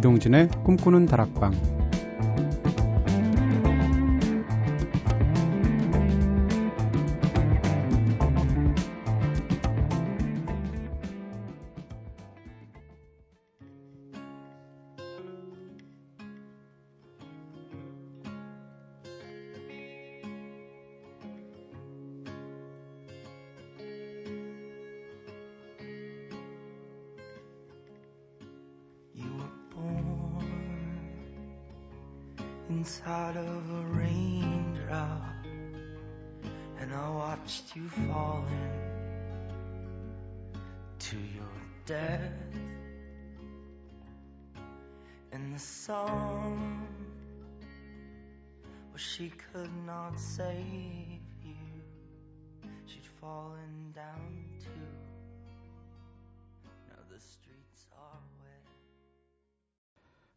이동진의 꿈꾸는 다락방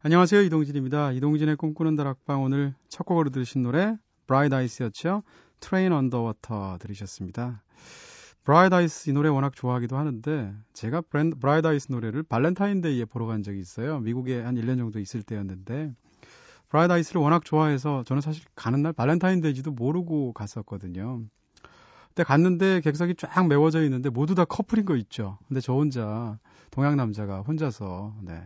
안녕하세요. 이동진입니다. 이동진의 꿈꾸는 다락방 오늘 첫 곡으로 들으신 노래 Bright Eyes였죠. Train Under Water 들으셨습니다. Bright Eyes 이 노래 워낙 좋아하기도 하는데 제가 Bright, Bright Eyes 노래를 발렌타인데이에 보러 간 적이 있어요. 미국에 한 1년 정도 있을 때였는데 Bright Eyes를 워낙 좋아해서 저는 사실 가는 날 발렌타인데인지도 모르고 갔었거든요. 근데 갔는데 객석이 쫙 메워져 있는데 모두 다 커플인 거 있죠. 근데 저 혼자 동양 남자가 혼자서 네.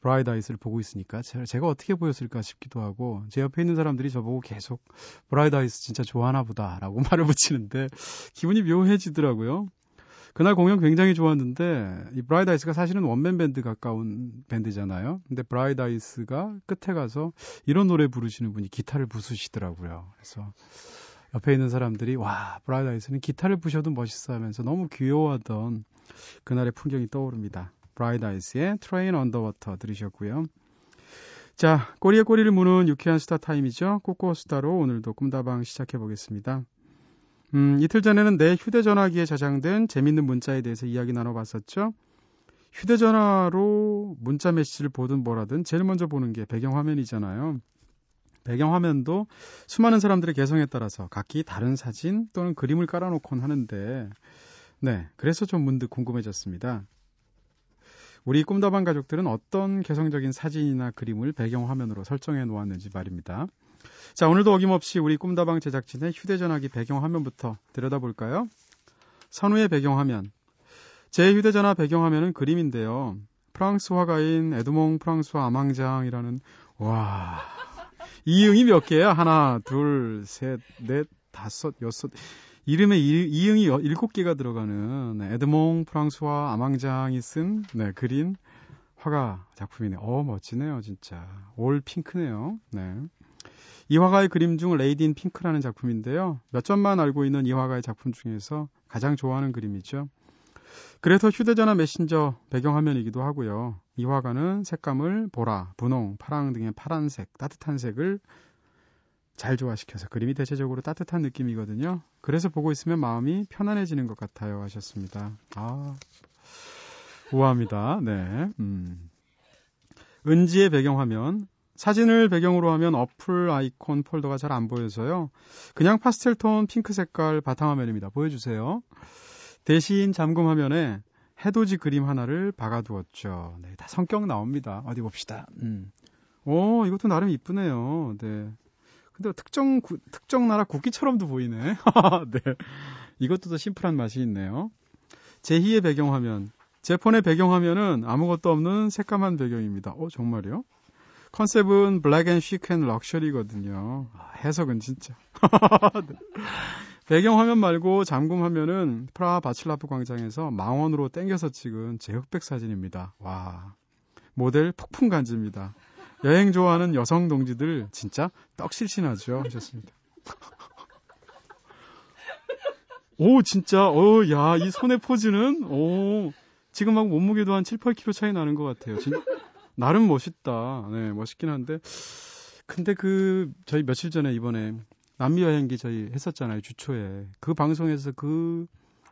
Bright Eyes를 보고 있으니까 제가 어떻게 보였을까 싶기도 하고 제 옆에 있는 사람들이 저보고 계속 Bright Eyes 진짜 좋아하나 보다라고 말을 붙이는데 기분이 묘해지더라고요. 그날 공연 굉장히 좋았는데 이 Bright Eyes가 사실은 원맨 밴드 가까운 밴드잖아요. 근데 Bright Eyes가 끝에 가서 이런 노래 부르시는 분이 기타를 부수시더라고요. 그래서 옆에 있는 사람들이 와 Bright Eyes는 기타를 부셔도 멋있어 하면서 너무 귀여워하던 그날의 풍경이 떠오릅니다. Bright Eyes의 Train Under Water 들으셨고요. 자, 꼬리에 꼬리를 무는 유쾌한 스타 타임이죠. 꼬꼬 스타로 오늘도 꿈다방 시작해 보겠습니다. 음, 이틀 전에는 내 휴대전화기에 저장된 재밌는 문자에 대해서 이야기 나눠봤었죠. 휴대전화로 문자 메시지를 보든 뭐라든 제일 먼저 보는 게 배경화면이잖아요. 배경화면도 수많은 사람들의 개성에 따라서 각기 다른 사진 또는 그림을 깔아놓곤 하는데, 네, 그래서 좀 문득 궁금해졌습니다. 우리 꿈다방 가족들은 어떤 개성적인 사진이나 그림을 배경화면으로 설정해 놓았는지 말입니다. 자, 오늘도 어김없이 우리 꿈다방 제작진의 휴대전화기 배경화면부터 들여다볼까요? 선우의 배경화면. 제 휴대전화 배경화면은 그림인데요. 프랑스 화가인 에드몽 프랑스와 아망장이라는 와 이응이 몇 개야? 하나, 둘, 셋, 넷, 다섯, 여섯 이름에 이, 응이 일곱 개가 들어가는 네, 에드몽 프랑수아 아망장이 쓴 네, 그린 화가 작품이네. 어 멋지네요, 진짜. all pink네요. 네. 이 화가의 그림 중 Lady in Pink라는 작품인데요. 몇 점만 알고 있는 이 화가의 작품 중에서 가장 좋아하는 그림이죠. 그래서 휴대전화 메신저 배경화면이기도 하고요. 이 화가는 색감을 보라, 분홍, 파랑 등의 파란색, 따뜻한 색을 잘 조화시켜서 그림이 대체적으로 따뜻한 느낌이거든요. 그래서 보고 있으면 마음이 편안해지는 것 같아요. 하셨습니다. 아, 우아합니다. 네. 음. 은지의 배경화면. 사진을 배경으로 하면 어플 아이콘 폴더가 잘 안 보여서요. 그냥 파스텔 톤 핑크 색깔 바탕화면입니다. 보여주세요. 대신 잠금 화면에 해돋이 그림 하나를 박아두었죠. 네, 다 성격 나옵니다. 어디 봅시다. 음. 오, 이것도 나름 이쁘네요. 네. 근데 특정 구, 특정 나라 국기처럼도 보이네. 네. 이것도 더 심플한 맛이 있네요. 제2의 배경화면. 제 폰의 배경화면은 아무것도 없는 새까만 배경입니다. 어, 정말요? 컨셉은 black and and luxury거든요. 아, 해석은 진짜. 네. 배경화면 말고 잠금화면은 프라하 바츨라프 광장에서 망원으로 땡겨서 찍은 제 흑백 사진입니다. 와. 모델 폭풍 간지입니다. 여행 좋아하는 여성 동지들 진짜 떡실신하죠 하셨습니다. 오 진짜 어야이 손의 포즈는 오 지금 막 몸무게도 한 7, 8kg 차이 나는 것 같아요. 진, 나름 멋있다. 네 멋있긴 한데 근데 그 저희 며칠 전에 이번에 남미 여행기 저희 했었잖아요 주초에 그 방송에서 그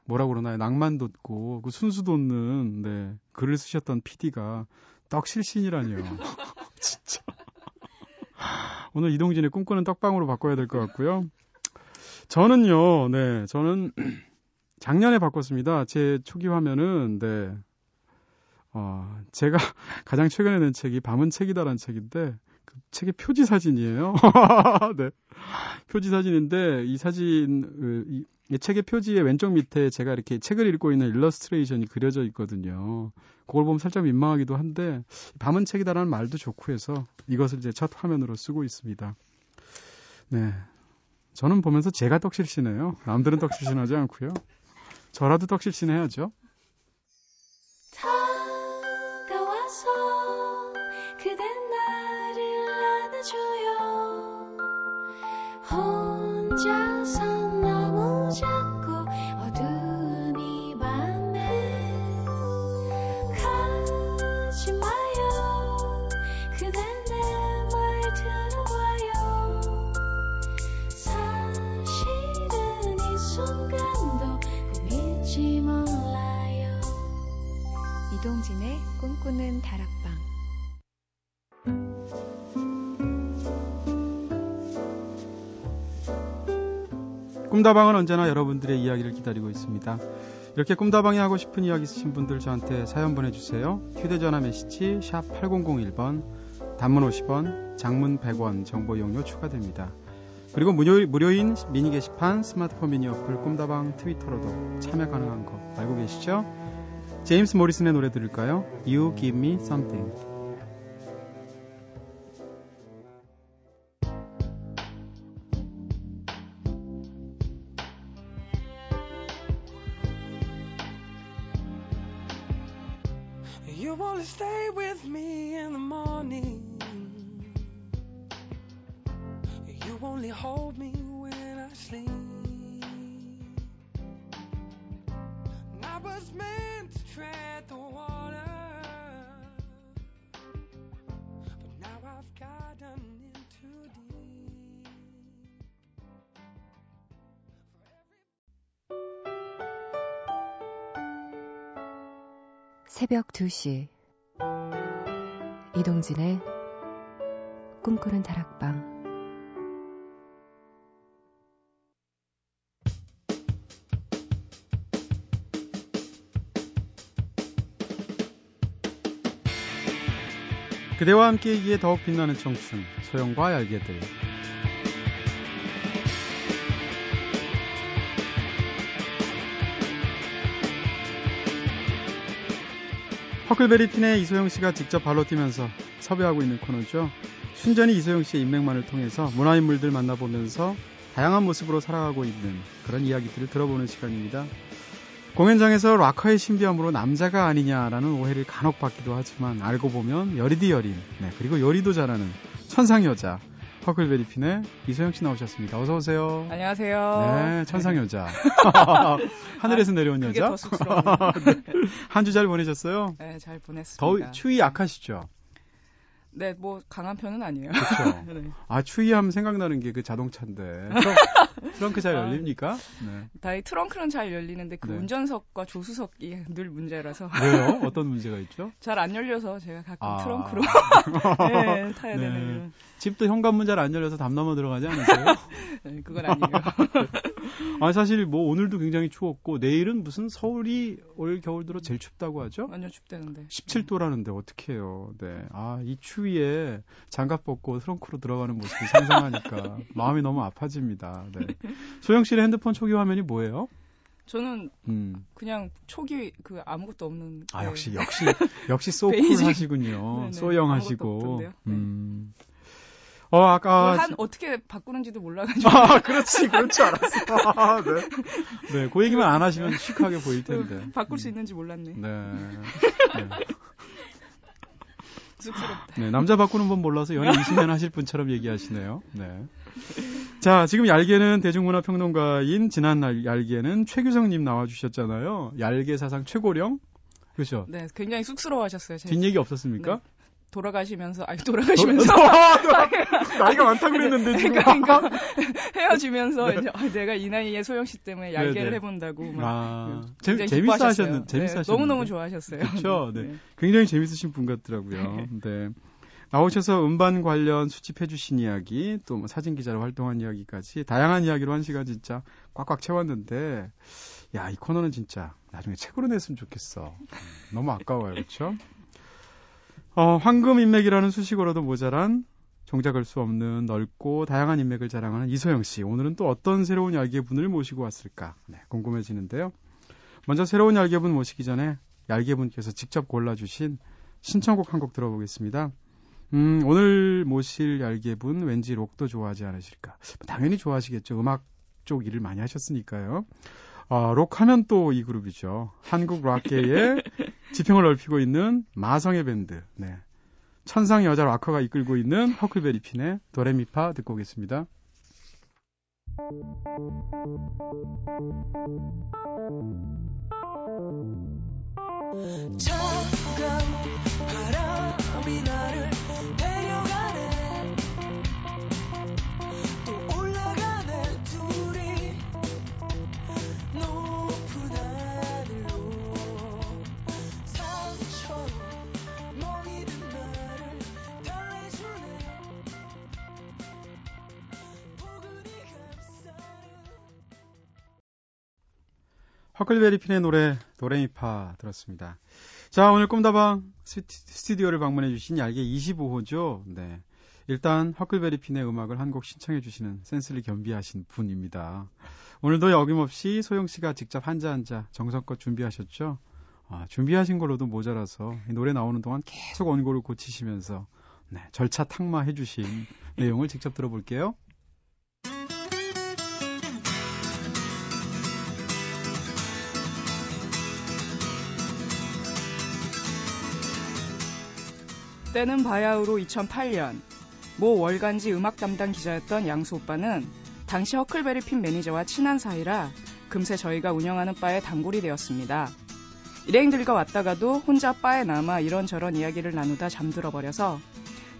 뭐라 그러나요 낭만 돋고 그 순수 돋는 네 글을 쓰셨던 PD가 떡실신이라니요. 진짜. 오늘 이동진의 꿈꾸는 떡방으로 바꿔야 될 것 같고요. 저는요, 네, 저는 작년에 바꿨습니다. 제 초기 화면은, 네, 어, 제가 가장 최근에 낸 책이 밤은 책이다라는 책인데 그 책의 표지 사진이에요. 네. 표지 사진인데 이 사진 이, 이 책의 표지의 왼쪽 밑에 제가 이렇게 책을 읽고 있는 일러스트레이션이 그려져 있거든요. 그걸 보면 살짝 민망하기도 한데 밤은 책이다라는 말도 좋고 해서 이것을 이제 첫 화면으로 쓰고 있습니다. 네. 저는 보면서 제가 떡실신해요. 남들은 떡실신하지 않고요. 저라도 떡실신해야죠. 꿈꾸는 다락방 꿈다방은 언제나 여러분들의 이야기를 기다리고 있습니다. 이렇게 꿈다방이 하고 싶은 이야기 있으신 분들 저한테 사연 보내주세요. 휴대전화 메시지 샵 8001번, 단문 50원, 장문 100원 정보 이용료 추가됩니다. 그리고 무료, 무료인 미니 게시판, 스마트폰 미니 어플, 꿈다방 트위터로도 참여 가능한 거 알고 계시죠? 제임스 모리슨의 노래 들을까요? You Give Me Something. 2시 이동진의 꿈꾸는 다락방 그대와 함께이기에 더욱 빛나는 청춘, 소영과 얄개들. 허클베리핀의 이소영 씨가 직접 발로 뛰면서 섭외하고 있는 코너죠. 순전히 이소영 씨의 인맥만을 통해서 문화인물들 만나보면서 다양한 모습으로 살아가고 있는 그런 이야기들을 들어보는 시간입니다. 공연장에서 락커의 신비함으로 남자가 아니냐라는 오해를 간혹 받기도 하지만 알고 보면 여리디 여린, 네, 그리고 요리도 잘하는 천상 여자 허클베리핀의 이소영 씨 나오셨습니다. 어서 오세요. 안녕하세요. 네, 천상 여자. 하늘에서 내려온 그게 여자. 더. 한주 잘 보내셨어요? 네, 잘 보냈습니다. 더위 추위 약하시죠? 네, 뭐 강한 편은 아니에요. 그렇죠. 네. 아 추위하면 생각나는 게 그 자동차인데 트렁, 트렁 크 잘 아. 열립니까? 네. 다이 트렁크는 잘 열리는데 그 네. 운전석과 조수석이 늘 문제라서 왜요? 어떤 문제가 있죠? 잘 안 열려서 제가 가끔 아. 트렁크로 네, 타야 네. 되는 집도 현관문 잘 안 열려서 담 넘어 들어가지 않으세요? 네, 그건 아니에요. 아 사실 뭐 오늘도 굉장히 추웠고 내일은 무슨 서울이 올 겨울 들어 제일 춥다고 하죠? 완전 춥대는데. 17도라는데 어떡해요. 네. 아, 이 추위에 장갑 벗고 트렁크로 들어가는 모습이 상상하니까 마음이 너무 아파집니다. 네. 소영 씨의 핸드폰 초기 화면이 뭐예요? 저는 음. 그냥 초기 그 아무것도 없는 아, 네. 역시 역시 역시 소쿨. 하시군요. 네네. 소영 아무것도 하시고. 없던데요. 네. 음. 어, 아까 한 어떻게 바꾸는지도 몰라가지고 아, 그렇지. 그럴 줄 알았어. 아, 네. 네, 그 얘기만 안 하시면 시크하게 보일 텐데. 바꿀 수 있는지 몰랐네. 네. 네. 쑥스럽다. 네, 남자 바꾸는 법 몰라서 연애 20년 하실 분처럼 얘기하시네요. 네. 자, 지금 얄개는 대중문화 평론가인 지난 날 얄개는 최규성님 나와주셨잖아요. 얄개 사상 최고령? 그렇죠. 네, 굉장히 쑥스러워하셨어요. 제가 뒷얘기 없었습니까? 네. 돌아가시면서 아니 돌아가시면서 나이가 많다 그랬는데 지금. 그러니까 헤어지면서 이제 아, 내가 이 나이에 소영 씨 때문에 얄개를 네, 네. 해본다고 막 아, 재, 굉장히 재밌어. 하셨는, 재밌어 네, 하셨는데. 너무 너무 좋아하셨어요. 그렇죠. 네. 굉장히 재밌으신 분 같더라고요. 네. 나오셔서 음반 관련 수집해 주신 이야기, 또 뭐 사진 기자로 활동한 이야기까지 다양한 이야기로 한 시간 진짜 꽉꽉 채웠는데, 야, 이 코너는 진짜 나중에 책으로 냈으면 좋겠어. 음, 너무 아까워요, 그렇죠? 어, 황금 인맥이라는 수식어로도 모자란 종잡을 수 없는 넓고 다양한 인맥을 자랑하는 이소영 씨. 오늘은 또 어떤 새로운 얄개분을 모시고 왔을까? 네, 궁금해지는데요. 먼저 새로운 얄개분 모시기 전에 얄개분께서 직접 골라주신 신청곡 한 곡 들어보겠습니다. 음, 오늘 모실 얄개분 왠지 록도 좋아하지 않으실까? 당연히 좋아하시겠죠. 음악 쪽 일을 많이 하셨으니까요. 어, 록 하면 또 이 그룹이죠. 한국 락계의 지평을 넓히고 있는 마성의 밴드. 네. 천상 여자 락커가 이끌고 있는 허클베리 핀의 도레미파 듣고 오겠습니다. 차가운 바람이 나를 데려가네 허클베리 핀의 노래 도레미파 들었습니다. 자, 오늘 꿈다방 스튜디오를 방문해 주신 얄개 25호죠. 네. 일단 허클베리 핀의 음악을 한 곡 신청해 주시는 센스를 겸비하신 분입니다. 오늘도 어김없이 소영 씨가 직접 한자 한자 정성껏 준비하셨죠. 아, 준비하신 걸로도 모자라서 노래 나오는 동안 계속 원고를 고치시면서 네, 절차 탁마 해주신 내용을 직접 들어볼게요. 때는 바야흐로 2008년 모 월간지 음악 담당 기자였던 양수 오빠는 당시 허클베리 핀 매니저와 친한 사이라 금세 저희가 운영하는 바의 단골이 되었습니다. 일행들과 왔다가도 혼자 바에 남아 이런저런 이야기를 나누다 잠들어 버려서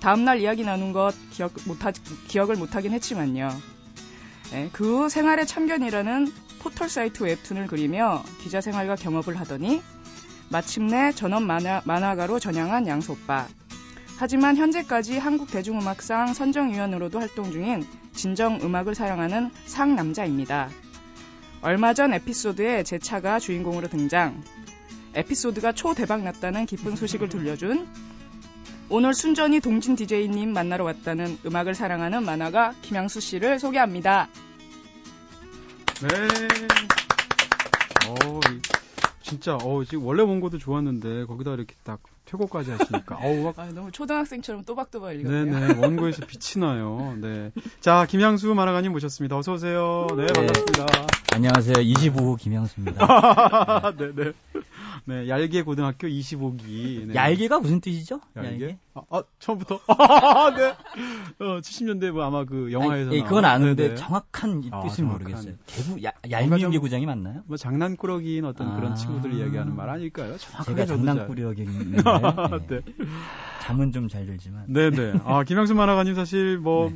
다음날 이야기 나눈 것 기억 못하, 기억을 못하긴 했지만요. 네, 그후 생활의 참견이라는 포털 사이트 웹툰을 그리며 기자 생활과 경업을 하더니 마침내 전업 만화, 만화가로 전향한 양수 오빠. 하지만 현재까지 한국 대중음악상 선정위원으로도 활동 중인 진정 음악을 사랑하는 상남자입니다. 얼마 전 에피소드에 제 차가 주인공으로 등장. 에피소드가 초대박 났다는 기쁜 소식을 들려준 오늘 순전히 동진 DJ님 만나러 왔다는 음악을 사랑하는 만화가 김양수 씨를 소개합니다. 네. 어, 진짜 어 지금 원래 원고도 좋았는데 거기다 이렇게 딱 표고까지 하시니까 어우 막 아, 너무 초등학생처럼 또박또박 읽었네요. 네네 원고에서 빛이 나요. 네. 자 김양수 만화가님 모셨습니다. 어서 오세요. 네, 네. 반갑습니다. 안녕하세요. 25호 김양수입니다. 네 네. 네 얄개 고등학교 25기. 네. 얄개가 무슨 뜻이죠? 얄개? 아, 아, 처음부터? 네. 어 70년대 뭐 아마 그 영화에서 예, 그건 아는데 네네. 정확한 이 아, 뜻을 정확한. 모르겠어요. 개구 야, 얄미운 좀- 개구장이 맞나요? 뭐 장난꾸러기인 어떤 그런 아. 친구들 이야기하는 말 아닐까요? 정확하게 장난꾸러기인데 네. 잠은 좀 잘 들지만 네네. 아, 김양수 만화가님 사실 뭐,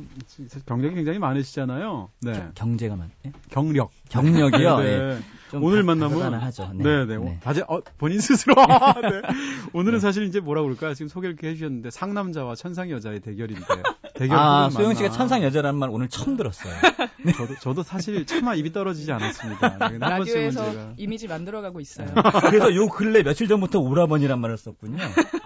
경력이 굉장히 많으시잖아요. 네. 경제가 맞 네? 경력. 경력이요. 네. 오늘 다- 만남은. 다재다능하죠. 네. 네네. 네. 다재, 어, 본인 스스로. 네. 오늘은 네. 사실 이제 뭐라 그럴까요? 지금 소개를 이렇게 해 주셨는데 상남자와 천상 여자의 대결인데. 대결 아, 소영 씨가. 천상 여자라는 말 오늘 처음 들었어요. 저도, 저도 사실 차마 입이 떨어지지 않았습니다. 네, 라디오에서 제가. 이미지 만들어 가고 있어요. 그래서 요 근래 며칠 전부터 오라버니란 말을 썼군요.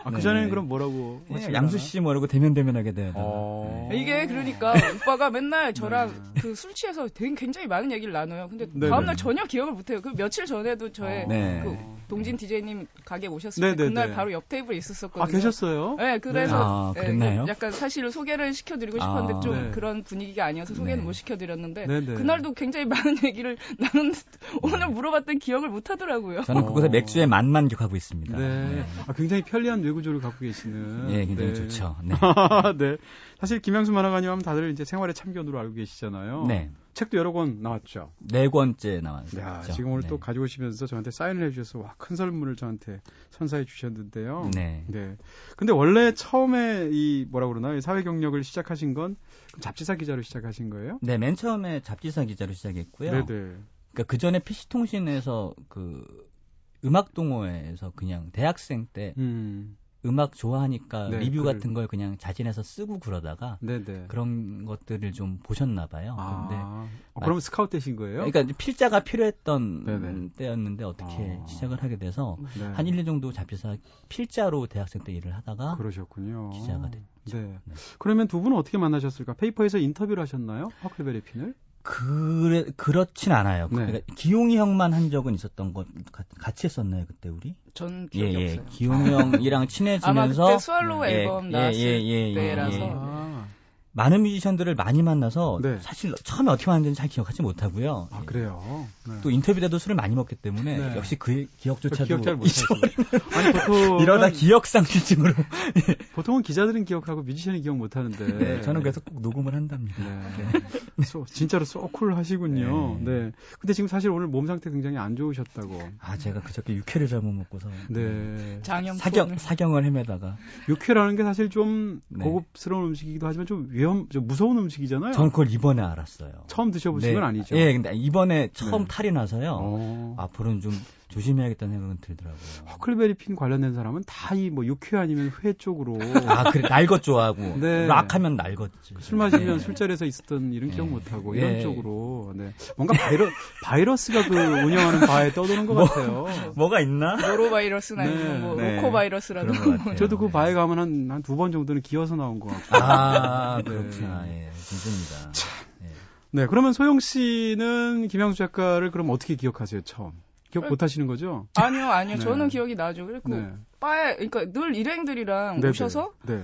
아, 네. 그전에는 그럼 뭐라고? 네? 양수 씨 뭐라고 대면 대면하게 돼요. 어. 이게 그러니까 오빠가 맨날 저랑 그 술 취해서 굉장히 많은 얘기를 나눠요. 근데 네네. 다음 날 전혀 기억을 못 해요. 그 며칠 전에도 저의 어. 네. 그 동진 DJ님 가게 오셨을 때 네네네. 그날 바로 옆 테이블에 있었었거든요. 아, 계셨어요? 네, 그래서 아, 예, 그랬나요? 약간 사실 소개를 시켜드리고 싶었는데 아. 좀 네. 그런 분위기가 아니어서 소개는 네. 못 시켜드렸는데 네네. 그날도 굉장히 많은 얘기를 나눴는데 오늘 물어봤더니 기억을 못 하더라고요. 저는 그곳에 어. 맥주의 맛만 기억하고 있습니다. 네. 아, 굉장히 편리한 뇌구조를 갖고 계시는. 예, 굉장히 네. 좋죠. 네. 네. 사실 김양수 만화가님 하면 다들 이제 생활의 참견으로 알고 계시잖아요. 네. 책도 여러 권 나왔죠. 네 번째 나왔죠. 야, 지금 오늘 네. 또 가져오시면서 저한테 사인을 해주셔서 와, 큰 선물을 저한테 선사해 주셨는데요. 네. 네. 근데 원래 처음에 이 뭐라 그러나 이 사회 경력을 시작하신 건 잡지사 기자로 시작하신 거예요? 네, 맨 처음에 잡지사 기자로 시작했고요. 네네. 그러니까 그 전에 PC통신에서 그 음악 동호회에서 그냥 대학생 때 음. 음악 좋아하니까 네, 리뷰. 같은 걸 그냥 자진해서 쓰고 그러다가 네네. 그런 것들을 좀 보셨나 봐요. 근데 아, 어, 그럼 스카우트 되신 거예요? 그러니까 필자가 필요했던 네네. 때였는데 어떻게 아. 시작을 하게 돼서 네. 한 1년 정도 잡지사 필자로 대학생 때 일을 하다가 그러셨군요. 기자가 됐죠. 네. 네. 그러면 두 분은 어떻게 만나셨을까? 페이퍼에서 인터뷰를 하셨나요? 허클베리 핀을? 그래 그렇진 않아요. 네. 그러니까 기용이 형만 한 적은 있었던 것 가- 같이 했었나요 그때 우리? 전 예, 기억이 예. 없어요. 기용이 형이랑 아마 친해지면서 그때 스왈로우 예, 앨범 예, 나왔을 예, 예, 예, 때라서 예. 아, 많은 뮤지션들을 많이 만나서 네. 사실 처음에 어떻게 만났는지 잘 기억하지 못하고요. 아 예. 그래요. 네. 또 인터뷰 때도 술을 많이 먹기 때문에 네. 역시 그 기억조차도 기억 잘 잊어- 못하시고. 아니 보통 이러다 기억상실증으로. 보통은 기자들은 기억하고 뮤지션이 기억 못하는데. 네, 저는 그래서 꼭 녹음을 한답니다. 네. 소- 진짜로 쏘쿨 하시군요. 네. 네. 근데 지금 사실 오늘 몸 상태 굉장히 안 좋으셨다고. 아 제가 그저께 육회를 잘못 먹고서 네. 장염 사경 사경을 헤매다가 육회라는 게 사실 좀 네. 고급스러운 음식이기도 하지만 좀 위험, 좀 무서운 음식이잖아요. 저는 그걸 이번에 알았어요. 처음 드셔보신 네. 건 아니죠? 예, 근데 이번에 처음 네. 탈이 나서요. 어. 앞으로는 좀 조심해야겠다는 생각은 들더라고요. 허클베리 핀 관련된 사람은 다 이 뭐 육회 아니면 회 쪽으로 아, 그래, 날것 좋아하고. 네. 락하면 날 것지. 술 마시면 네. 술자리에서 있었던 일은 기억 네. 못하고 이런 네. 쪽으로 네. 뭔가 바이러, 바이러스가 그 운영하는 바에 떠도는 것 뭐, 같아요. 뭐가 있나? 노로바이러스나 네. 아니면 뭐 네. 로코바이러스라도 같아요. 저도 그 네. 바에 가면 한 한 두 번 정도는 기어서 나온 것 같고. 아, 네. 그렇구나. 예, 진짜입니다. 예. 네, 그러면 소영 씨는 김양수 작가를 그럼 어떻게 기억하세요, 처음? 기억 못 하시는 거죠? 아니요 아니요 네. 저는 기억이 나죠. 그리고 네. 바에 그러니까 늘 일행들이랑 네, 오셔서 네.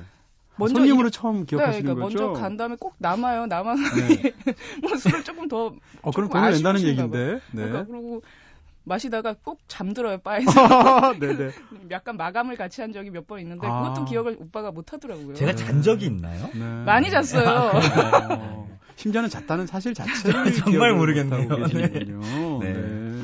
먼저 손님으로 일- 처음 네, 기억하시는 그러니까 거죠? 먼저 간 다음에 꼭 남아요. 남아서 네. 뭐 술을 조금 더 어, 그럼 돈을 낸다는 얘기인데. 그러니까 네. 그리고 마시다가 꼭 잠들어요 바에서 네네. 약간 마감을 같이 한 적이 몇 번 있는데 아. 그것도 기억을 오빠가 못 하더라고요. 제가 잔 적이 있나요? 네. 많이 잤어요. 어, 심지어는 잤다는 사실 자체를 정말 모르겠네요. 계시는군요. 네. 네.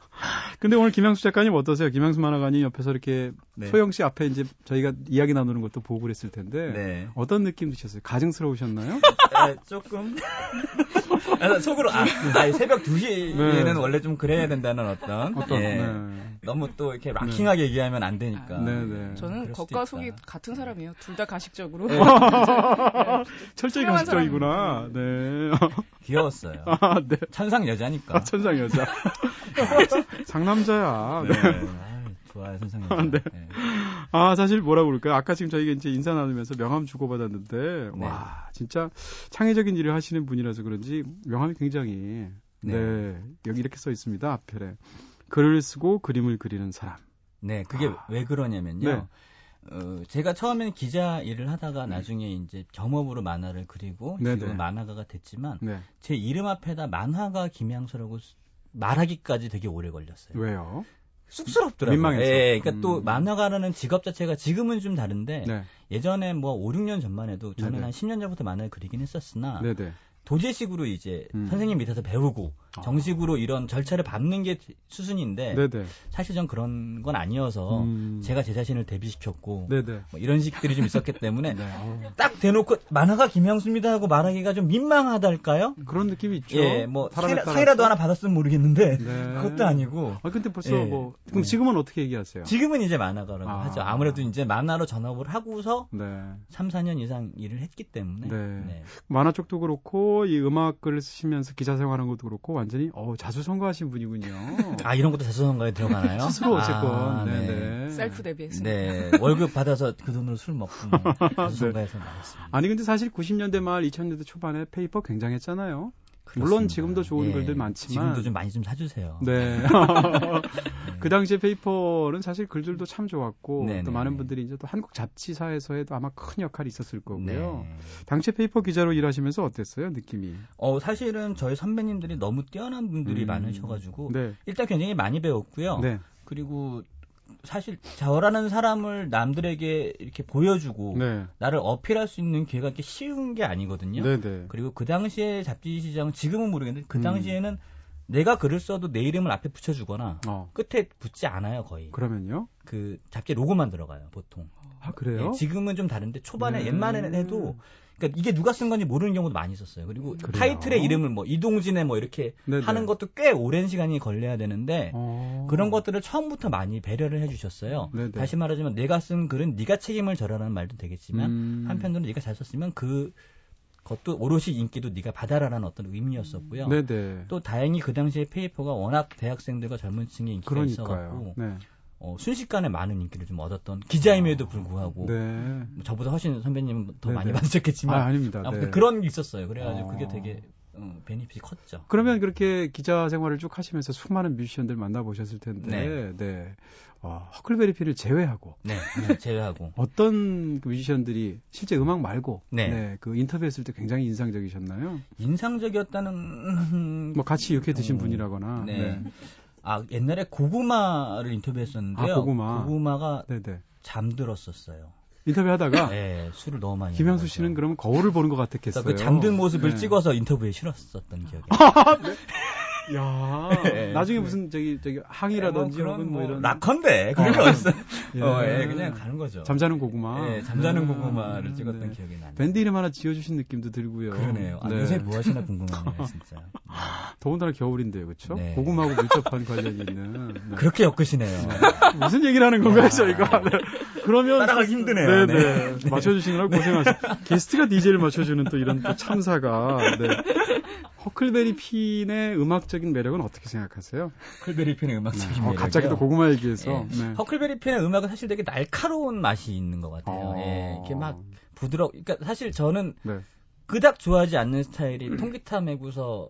근데 오늘 김양수 작가님 어떠세요? 김양수 만화가님 옆에서 이렇게 네. 소영 씨 앞에 이제 저희가 이야기 나누는 것도 보고 그랬을 텐데 네. 어떤 느낌 드셨어요? 가증스러우셨나요? 아, 조금. 아, 속으로, 아, 아, 새벽 2시에는 네. 원래 좀 그래야 된다는 어떤. 어떤? 예. 네. 너무 또 이렇게 락킹하게 얘기하면 안 되니까. 네, 네. 저는 겉과 있다. 속이 같은 사람이에요. 둘 다 가식적으로. 네. 철저히 가식적이구나. 네. 귀여웠어요. 아, 네. 천상 여자니까. 아, 천상 여자. 상 남자야. 네. 네. 아유, 좋아요, 천상 여자. 네. 네. 아, 사실 뭐라 그럴까요? 아까 지금 저희가 이제 인사 나누면서 명함 주고받았는데, 네. 와, 진짜 창의적인 일을 하시는 분이라서 그런지 명함이 굉장히, 네. 네. 여기 이렇게 써 있습니다. 앞편에. 글을 쓰고 그림을 그리는 사람. 네, 그게 아. 왜 그러냐면요. 네. 어, 제가 처음에는 기자 일을 하다가 나중에 이제 겸업으로 만화를 그리고 네네. 지금은 만화가가 됐지만 네. 제 이름 앞에다 만화가 김양수라고 수- 말하기까지 되게 오래 걸렸어요. 왜요? 쑥스럽더라고요. 민망해서. 예, 그러니까 또 음. 만화가라는 직업 자체가 지금은 좀 다른데 네. 예전에 뭐 5, 6년 전만 해도 저는 네네. 한 10년 전부터 만화를 그리긴 했었으나 네네. 도제식으로 이제 음. 선생님 밑에서 배우고 아. 정식으로 이런 절차를 밟는 게 수순인데 네네. 사실 전 그런 건 아니어서 음. 제가 제 자신을 데뷔시켰고 네네. 뭐 이런 식들이 좀 있었기 때문에 네. 어, 딱 대놓고 만화가 김양수입니다 하고 말하기가 좀 민망하달까요? 그런 느낌이 있죠. 예, 뭐 따라서. 상이라도 하나 받았으면 모르겠는데 네. 그것도 아니고 아, 근데 벌써 예. 뭐, 그럼 네. 지금은 어떻게 얘기하세요? 지금은 이제 만화가라고 아. 하죠. 아무래도 이제 만화로 전업을 하고서 네. 3, 4년 이상 일을 했기 때문에 네. 만화 쪽도 그렇고 이 음악을 쓰시면서 기자 생활하는 것도 그렇고 완전히 어 자수 성가하신 분이군요. 아 이런 것도 자수 성가에 들어가나요? 스스로 어쨌건 아, 네 네. 셀프 데뷔했습니다. 네, 월급 받아서 그 돈으로 술 먹고 뭐 자수 성가해서 나왔습니다. 아니 근데 사실 90년대 말 2000년대 초반에 페이퍼 굉장했잖아요. 물론 그렇습니다. 지금도 좋은 예, 글들 많지만 지금도 좀 많이 좀 사주세요. 네. 그 당시에 페이퍼는 사실 글들도 참 좋았고 네, 또 네, 많은 네. 분들이 이제 또 한국 잡지사에서에도 아마 큰 역할이 있었을 거고요. 네. 당시 페이퍼 기자로 일하시면서 어땠어요 느낌이? 어 사실은 저희 선배님들이 너무 뛰어난 분들이 음. 많으셔가지고 네. 일단 굉장히 많이 배웠고요. 네. 그리고 사실 저라는 사람을 남들에게 이렇게 보여주고 네. 나를 어필할 수 있는 기회가 이렇게 쉬운 게 아니거든요. 네. 네. 그리고 그 당시에 잡지 시장 지금은 모르겠는데 그 음. 당시에는 내가 글을 써도 내 이름을 앞에 붙여주거나 어. 끝에 붙지 않아요 거의. 그러면요? 그 잡지 로고만 들어가요 보통. 아 그래요? 예, 지금은 좀 다른데 초반에 네. 옛날에는 해도 그러니까 이게 누가 쓴 건지 모르는 경우도 많이 있었어요. 그리고 그래요? 타이틀의 이름을 뭐 이동진의 뭐 이렇게 네네. 하는 것도 꽤 오랜 시간이 걸려야 되는데 어. 그런 것들을 처음부터 많이 배려를 해주셨어요. 네네. 다시 말하자면 내가 쓴 글은 네가 책임을 져라라는 말도 되겠지만 음. 한편으로는 네가 잘 썼으면 그 것도 오롯이 인기도 네가 받아라라는 어떤 의미였었고요. 네네. 또 다행히 그 당시에 페이퍼가 워낙 대학생들과 젊은 층의 인기가 그러니까요. 있어갖고 네. 어, 순식간에 많은 인기를 좀 얻었던 기자임에도 불구하고 네. 뭐 저보다 훨씬 선배님은 더 네네. 많이 받으셨겠지만 아, 아닙니다. 아무튼 네. 그런 게 있었어요. 그래가지고 어. 그게 되게 어, 베니핏이 컸죠. 그러면 그렇게 기자 생활을 쭉 하시면서 수많은 뮤지션들 만나보셨을 텐데, 네. 어, 허클베리피를 제외하고 네, 네, 제외하고 어떤 그 뮤지션들이 실제 음악 말고 네. 그 인터뷰했을 때 굉장히 인상적이셨나요? 인상적이었다는 뭐 같이 이렇게 드신 음, 분이라거나. 네. 아 옛날에 고구마를 인터뷰했었는데요. 아, 고구마. 고구마가 네, 네. 잠들었었어요. 인터뷰하다가 네, 술을 너무 많이. 김현수. 씨는 그럼 거울을 보는 것 같았겠어요. 그러니까 그 잠든 모습을 네. 찍어서 인터뷰에 실었었던 기억이. 야, 네. 나중에 무슨 저기 저기 항이라든지 그런 혹은 뭐 이런 락컨데 그런 게 어. 어딨어? 예. 어, 예, 그냥 가는 거죠. 잠자는 고구마. 예, 잠자는 음, 고구마를 찍었던 네. 기억이 나네요. 밴드 이름 하나 지어주신 느낌도 들고요. 그러네요. 아, 네. 요새 뭐 하시나 궁금하네요, 진짜. 더군다나 겨울인데요, 그렇죠? 네. 고구마하고 밀접한 관련이 있는. 네. 그렇게 엮으시네요. 무슨 얘기를 하는 건가요, 야. 저희가? 네. 그러면 따라가기 힘드네요. 네, 네. 맞춰주시느라 고생하셨. 게스트가 DJ를 맞춰주는 또 이런 또 참사가. 네. 허클베리 핀의 음악적인 매력은 어떻게 생각하세요? 허클베리 핀의 음악적인 어, 매력이요. 갑자기 또 고구마 얘기해서. 예. 네. 허클베리 핀의 음악은 사실 되게 날카로운 맛이 있는 것 같아요. 어. 예, 이렇게 막 부드러. 그러니까 사실 저는 네. 그닥 좋아하지 않는 스타일이 통기타 메고서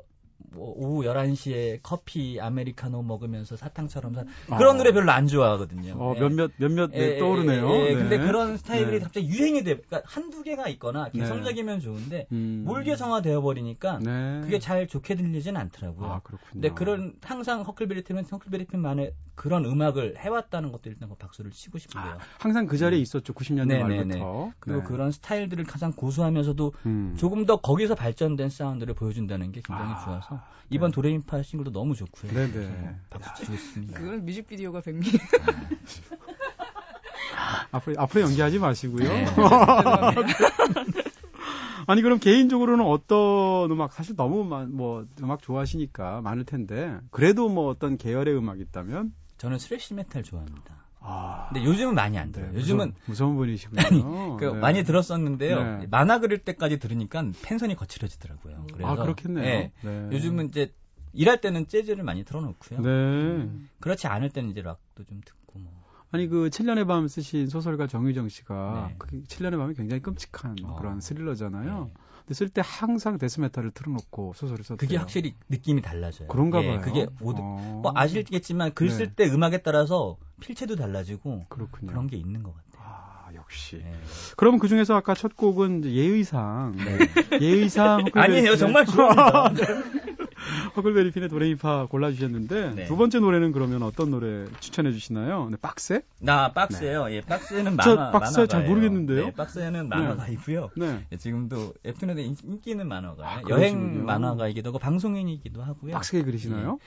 뭐 오후 11시에 커피 아메리카노 먹으면서 사탕처럼 사... 그런 어. 노래 별로 안 좋아하거든요. 어, 예. 몇몇, 몇몇 네, 예, 떠오르네요. 예, 예. 네. 근데 그런 스타일이 네. 갑자기 유행이 돼. 그러니까 한두 개가 있거나 개성적이면 좋은데 음. 몰개성화 되어 버리니까 네. 그게 잘 좋게 들리진 않더라고요. 아, 그렇군요. 근데 그런 항상 허클베리 팀은 허클베리 팀만의 그런 음악을 해왔다는 것도 일단 그 박수를 치고 싶고요. 아, 항상 그 자리에 있었죠. 90년대 네네네. 말부터. 그리고 네. 그런 스타일들을 가장 고수하면서도 음. 조금 더 거기서 발전된 사운드를 보여준다는 게 굉장히 아, 좋아서 이번 도레미파 싱글도 너무 좋고요. 네네. 그래서 박수 치고 있습니다. 그건 뮤직비디오가 백미. 앞으로, 앞으로 연기하지 마시고요. 네. 아니 그럼 개인적으로는 어떤 음악 사실 너무 마- 뭐 음악 좋아하시니까 많을 텐데 그래도 뭐 어떤 계열의 음악이 있다면 저는 thrash metal 좋아합니다. 아 근데 요즘은 많이 안 네, 들어요. 요즘은 무서운, 무서운 분이시군요. 그 네. 많이 들었었는데요. 네. 만화 그릴 때까지 들으니까 펜선이 거칠어지더라고요. 그래서 아 그렇겠네요. 예, 네. 요즘은 이제 일할 때는 재즈를 많이 틀어놓고요. 네. 그렇지 않을 때는 이제 락도 좀 듣고 뭐. 아니 그 7년의 밤 쓰신 소설가 정유정 씨가 네. 그 7년의 밤이 굉장히 끔찍한 어. 그런 스릴러잖아요. 네. 근데 쓸때 항상 데스메탈을 틀어놓고 소설을 썼대요. 그게 확실히 느낌이 달라져요. 그런가 예, 봐요. 그게 모두 어. 뭐 아시겠지만 글 쓸 때 음악에 따라서 필체도 달라지고 그렇군요. 그런 게 있는 것 같아요. 아 역시. 예. 그러면 그 중에서 아까 첫 곡은 예의상, 네. 예의상 아니에요, 핀의- 정말 좋아합니다. 허클베리 핀의 도레미파 골라주셨는데 네. 두 번째 노래는 그러면 어떤 노래 추천해 주시나요? 네, 빡세? 나 박스예요. 예, 박스는 저 만화. 박스 잘. 모르겠는데요? 네, 박스는 만화가이고요. 네. 예, 지금도 웹툰에도 인- 인기 있는 만화가 아, 여행 그러시군요. 만화가이기도 하고 방송인이기도 하고요. 빡세게 그리시나요?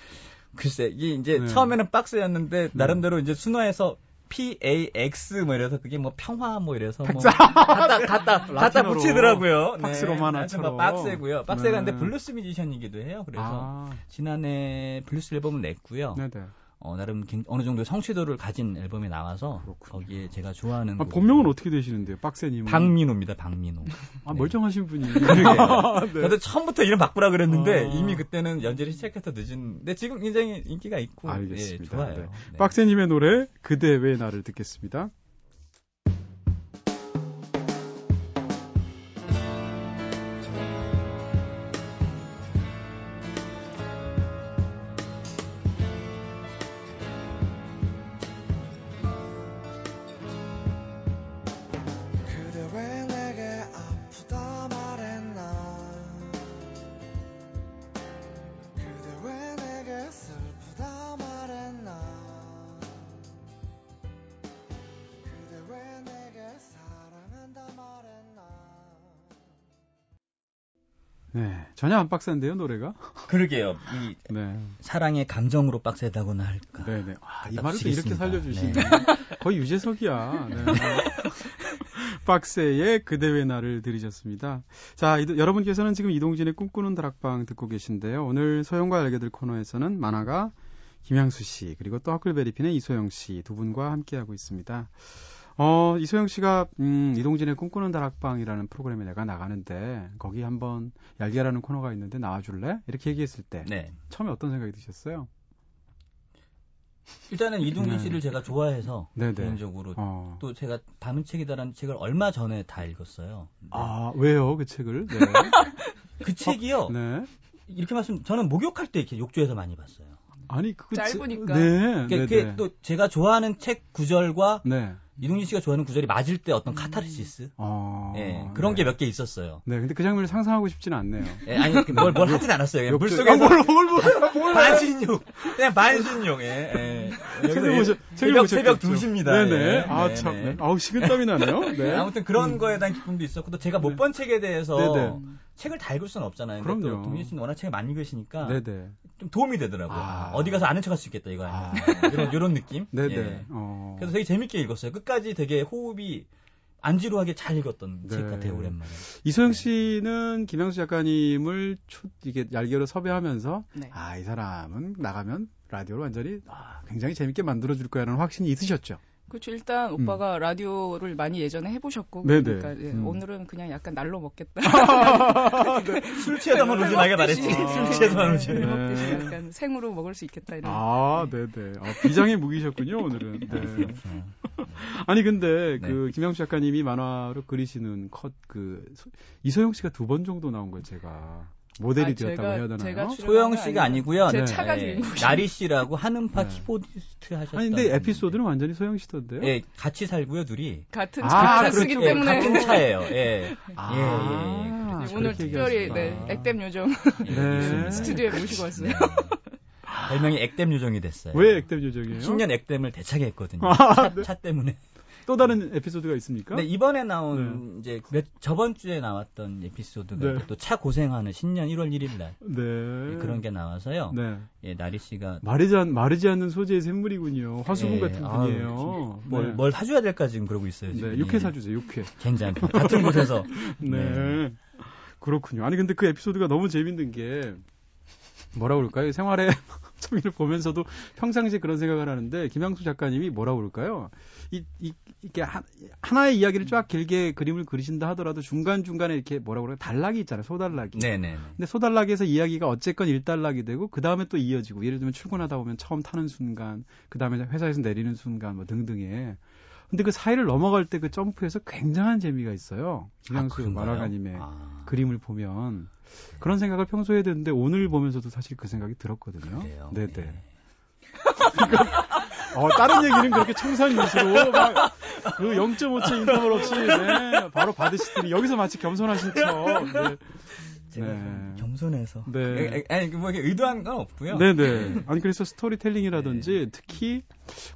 글쎄 이게 이제 네. 처음에는 박스였는데 나름대로 이제 순화해서 PAX 뭐 이래서 그게 뭐 평화 뭐 이래서 뭐 갖다 갖다 갖다 라틴어로. 붙이더라고요. Pax Romana처럼. 뭐 박스고요. 박스가 네. 근데 블루스 뮤지션이기도 해요. 그래서 아, 지난해 블루스 앨범을 냈고요. 네네. 어, 나름 긴- 어느 정도의 성취도를 가진 앨범이 나와서 그렇군요. 거기에 제가 좋아하는 아, 본명은 어떻게 되시는데요? 빡세님은? 박민호입니다. 박민호. 아, 멀쩡하신 분이. 그러게요. 네. 저도 처음부터 이름 바꾸라 그랬는데 아. 이미 그때는 연재를 시작해서 늦은. 근데 지금 굉장히 인기가 있고 알겠습니다. 예, 좋아요. 네. 네. 빡세님의 노래 그대 왜 나를 듣겠습니다. 전혀 안 빡센데요, 노래가? 그러게요. 이 네. 사랑의 감정으로 빡세다고나 할까. 네네. 아, 이 말을 또 이렇게. 살려주시네. 네. 거의 유재석이야. 네. 박세의 그대 왜 나를 들으셨습니다. 자, 이- 여러분께서는 지금 이동진의 꿈꾸는 다락방 듣고 계신데요. 오늘 소영과 알게 될 코너에서는 만화가 김양수 씨, 그리고 또 허클베리핀의 이소영 씨 두 분과 함께하고 있습니다. 어, 이소영 씨가, 음, 이동진의 꿈꾸는 다락방이라는 프로그램에 내가 나가는데, 거기 한번 얄개라는 코너가 있는데 나와줄래? 이렇게 얘기했을 때, 네. 처음에 어떤 생각이 드셨어요? 일단은 이동진 네. 씨를 제가 좋아해서 네네. 개인적으로 어. 또 제가 밤은 책이다라는 책을 얼마 전에 다 읽었어요. 네. 아, 왜요? 그 책을? 네. 그 책이요. 네. 이렇게 말씀 저는 목욕할 때 이렇게 욕조에서 많이 봤어요. 아니, 그거. 짧으니까. 네. 그게, 네. 그게 네. 또 제가 좋아하는 책 구절과 네. 이동진 씨가 좋아하는 구절이 맞을 때 어떤 카타르시스 어. 예, 그런 네. 게몇 개 있었어요. 네, 근데 그 장면을 상상하고 싶지는 않네요. 예, 아니 뭘, 뭘 하진 않았어요. 물속에서 아, 뭘, 뭘, 뭘, 뭘. 반신욕 그냥 반신욕 예, 예. 여기서 책을 예, 책을 새벽 새벽 보셨겠죠. 2시입니다. 네네. 예, 아, 네, 참. 네. 네. 아우, 식은땀이 나네요. 네. 아무튼 그런 거에 대한 기쁨도 있었고 또 제가 못 네. 본 책에 대해서 네네. 책을 다 읽을 수는 없잖아요. 그럼요. 또 동진 씨는 워낙 책을 많이 읽으시니까 네네. 좀 도움이 되더라고요. 아. 어디 가서 아는 척할 수 있겠다 이거 아니에요. 아. 이런 이런 느낌. 네네. 예. 어. 그래서 되게 재밌게 읽었어요. 끝까지 되게 호흡이 안 지루하게 잘 읽었던 네. 책 같아요 오랜만에. 이소영 씨는 김양수 작가님을 초, 이게 얄개로 섭외하면서 네. 아, 이 사람은 나가면 라디오를 완전히 아, 굉장히 재밌게 만들어줄 거야라는 확신이 있으셨죠. 그렇죠. 일단 오빠가 라디오를 많이 예전에 해보셨고 음. 네네. 그러니까 예, 음. 오늘은 그냥 약간 날로 먹겠다. 술 취해서만 말게 말했지. 술술 취해서만 먹듯이 네. 약간 생으로 먹을 수 있겠다 이런. 아, 네네. 아, 비장의 무기셨군요, 오늘은. 네. 음. 아니 근데 네. 그 김양수 작가님이 만화로 그리시는 컷 그 이소영 씨가 두 번 정도 나온 거예요, 제가. 모델이 아, 되었다고 제가- 해야 되나요? 소영 씨가 아니고요. 제 네. 차가 예, 주인공. 나리 씨라고 한음파 네. 키보디스트 하셨던. 아니 근데 에피소드는 완전히 소영 씨던데요? 예, 같이 살고요, 둘이. 같은 아, 차를 그렇죠. 쓰기 예, 때문에 같은 차예요. 예. 아, 예, 예. 네, 그렇게 오늘 특별히. 네, 액땜 요정 네. 스튜디오에 모시고 왔어요. 네. 별명이 액땜 요정이 됐어요. 왜 액땜 요정이에요? 신년 액땜을 대차게 했거든요. 아, 차, 네. 차 때문에. 또 다른 에피소드가 있습니까? 근데 이번에 나온 이제 몇 저번 주에 나왔던 에피소드가 네. 또차 고생하는 신년 1월 1일 날 네. 그런 게 나와서요. 네. 예, 나리 씨가 마르지, 않, 마르지 않는 소재의 샘물이군요. 화수분 예, 같은 아유, 분이에요. 뭘, 네. 뭘 사줘야 될까 지금 그러고 있어요. 지금. 네, 육회 예. 사주세요, 육회. 괜찮고 같은 곳에서 네. 그렇군요. 아니 근데 그 에피소드가 너무 재밌는 게 뭐라 그럴까요? 생활 의 청의를 보면서도 평상시에 그런 생각을 하는데 김양수 작가님이 뭐라 그럴까요? 이, 이 이렇게 하, 하나의 이야기를 쫙 길게 그림을 그리신다 하더라도 중간 중간에 이렇게 뭐라 그럴까요? 단락이 있잖아요. 소단락이. 네네. 근데 소단락에서 이야기가 어쨌건 일단락이 되고 그 다음에 또 이어지고 예를 들면 출근하다 보면 처음 타는 순간 그 다음에 회사에서 내리는 순간 뭐 등등에 근데 그 사이를 넘어갈 때 그 점프에서 굉장한 재미가 있어요. 김양수 그런가요? 만화가님의 아, 그림을 보면 그런 생각을 평소에 했는데 오늘 보면서도 사실 그 생각이 들었거든요. 그래요. 네네. 네. 어, 다른 얘기는 그렇게 청산 유수로 막 그 0.5초 인터벌 없이 네, 바로 받으시더니 여기서 마치 겸손하신 척. 네. 제가 네. 좀 겸손해서. 네. 에, 에, 아니 뭐 의도한 건 없고요. 네네. 아니 그래서 스토리텔링이라든지 네. 특히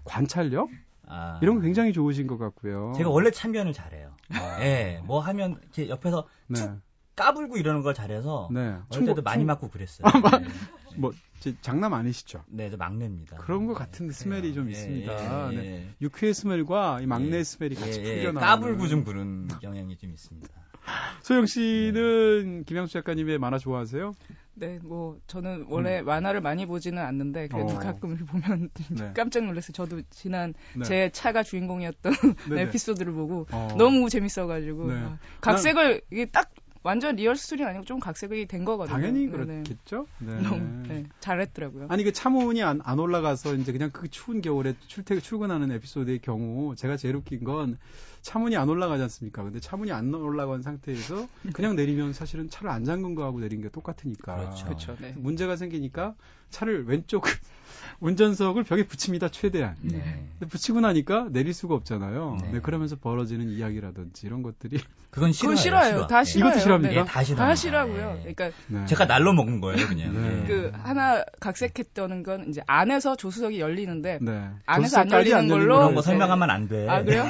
관찰력 아, 이런 거 굉장히 좋으신 것 같고요. 제가 원래 참견을 잘해요. 아. 예, 뭐 하면 이렇게 옆에서 네. 까불고 이러는 걸 잘해서 네. 어릴 때도 많이 충- 맞고 그랬어요. 아, 네. 뭐 제, 장남 아니시죠? 네, 저 막내입니다. 그런 것 네, 같은 그래요. 스멜이 좀 예, 있습니다. 예, 네. 예. 육회의 스멜과 이 막내의 예. 스멜이 같이 예, 예, 풀려나오는. 까불고 좀 그런 경향이 좀 있습니다. 소영 씨는 김양수 작가님의 만화 좋아하세요? 네, 뭐 저는 원래 만화를 많이 보지는 않는데 그래도 어. 가끔 보면 네. 깜짝 놀랐어요. 저도 지난 네. 제 차가 주인공이었던 네네. 에피소드를 보고 어. 너무 재밌어가지고 네. 아, 각색을 이게 딱 완전 real story 아니고 좀 각색이 된 거거든요. 당연히 네, 네. 그렇겠죠. 네. 너무 네, 잘했더라고요. 아니 그 차문이 안, 안 올라가서 이제 그냥 그 추운 겨울에 출퇴 출근하는 에피소드의 경우 제가 제일 웃긴 건 차문이 안 올라가지 않습니까? 근데 차문이 안 올라간 상태에서 그냥 내리면 사실은 차를 안 잠근 거하고 내린 게 똑같으니까. 그렇죠. 그렇죠. 네. 문제가 생기니까 차를 왼쪽 운전석을 벽에 붙입니다 최대한. 네. 근데 붙이고 나니까 내릴 수가 없잖아요. 네. 네, 그러면서 벌어지는 이야기라든지 이런 것들이 그건 싫어요. 그건 싫어요. 싫어. 다 예. 싫어요. 이것도 싫어합니까? 네. 예, 다 싫어. 다 싫어하고요. 예. 그러니까 네. 제가 날로 먹은 거예요, 그냥. 네. 예. 그 하나 각색했다는 건 이제 안에서 조수석이 열리는데 네. 안에서 안 열리는 열린 걸로 그런 거 네. 설명하면 안 돼. 아 그래요?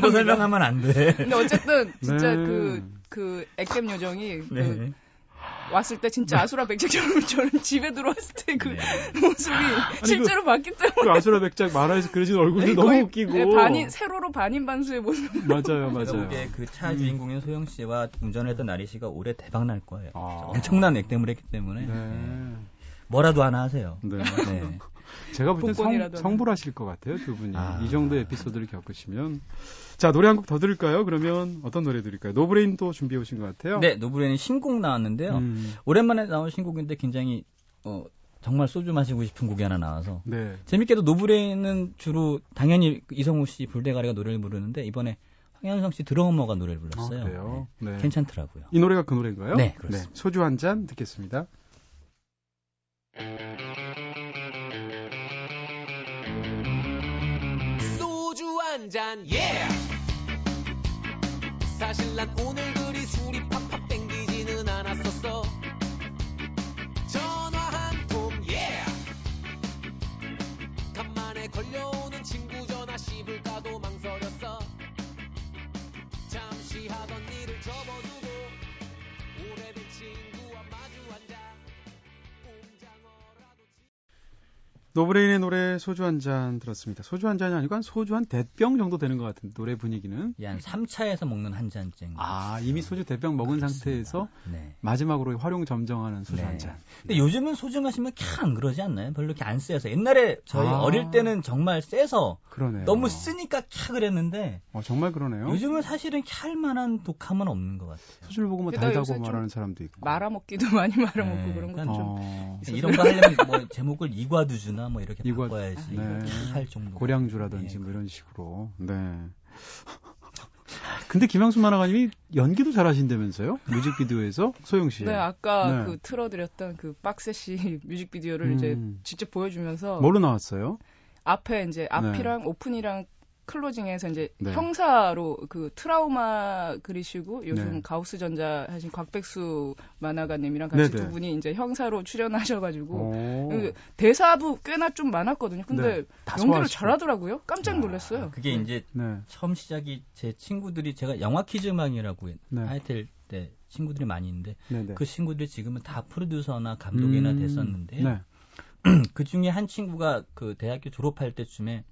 그런 거 미안합니다. 설명하면 안 돼. 근데 어쨌든 진짜 네. 그, 그 액땜 요정이 네. 그 왔을 때 진짜 아수라 백작처럼 저는 집에 들어왔을 때그 네. 모습이 실제로 봤기 때문에 그 아수라 백작 만화에서 그려진 얼굴이 너무 거의, 웃기고. 네, 반인 세로로 반인 반수의 모습. 맞아요, 맞아요. 보기에 그차 주인공인 소영 씨와 운전했던 나리 씨가 올해 대박 날 거예요. 아. 엄청난 액땜을 했기 때문에 네. 네. 뭐라도 하나 하세요. 네. 네. 제가 볼 때 성불하실 것 같아요, 두 분이. 아. 이 정도 에피소드를 겪으시면. 자, 노래 한 곡 더 들을까요? 그러면 어떤 노래 들을까요? 노브레인도 준비해 오신 것 같아요. 네, 노브레인 신곡 나왔는데요. 음, 오랜만에 나온 신곡인데 굉장히 어, 정말 소주 마시고 싶은 곡이 하나 나와서 네. 재밌게도 노브레인은 주로 당연히 이성우 씨 불대가리가 노래를 부르는데 이번에 황현성 씨 드러머가 노래를 아, 불렀어요. 그래요? 네. 네, 괜찮더라고요. 이 노래가 그 노래인가요? 네, 그렇습니다. 소주 한 잔 듣겠습니다. 한 잔, 예! 사실 난 오늘 그리 술이 팍팍 땡기지는 않았었어. 전화 한 통, 예! 간만에 걸려오는 친구 노브레인의 노래 소주 한 잔 들었습니다. 소주 한 잔이 아니고 한 소주 한 대병 정도 되는 것 같은 노래 분위기는. 한 3차에서 먹는 한 잔쯤. 아, 이미 소주 대병 먹은 상태에서 네. 마지막으로 활용 점정하는 소주 네. 한 잔. 근데 요즘은 소주 마시면 캬 그러지 않나요? 별로 이렇게 안 세서. 옛날에 저희 아. 어릴 때는 정말 세서 그러네요. 너무 쓰니까 캬 그랬는데 어, 정말 그러네요. 요즘은 사실은 캬할 만한 독함은 없는 것 같아요. 소주를 보고 뭐 달다고 말하는 사람도 있고. 말아먹기도 많이 말아먹고 네, 그런 것도 좀. 어, 이런 거 하려면 뭐 제목을 이과두주나 뭐 이렇게 이과- 바꿔야지 네. 할 정도. 고량주라든지 네. 뭐 이런 식으로. 네. 근데 김양수 만화가님이 연기도 잘하신다면서요? 뮤직비디오에서 소영 씨. 네, 아까 네. 그 틀어드렸던 그 박세시 뮤직비디오를 이제 음. 직접 보여주면서 뭘로 나왔어요? 앞에 이제 앞이랑 오픈이랑 클로징에서 이제 네. 형사로 그 트라우마 그리시고 요즘 네. 가우스 전자 하신 곽백수 만화가님이랑 같이 네네. 두 분이 이제 형사로 출연하셔가지고 오. 그 대사도 꽤나 좀 많았거든요. 근데 네, 다 연기를. 잘하더라고요. 깜짝 놀랐어요. 아, 그게 이제 네. 처음 시작이 제 친구들이 제가 영화 퀴즈망이라고 네. 하이텔 때 친구들이 많이 있는데 네네. 그 친구들이 지금은 다 프로듀서나 감독이나 음, 됐었는데 네. 그 중에 한 친구가 그 대학교 졸업할 때쯤에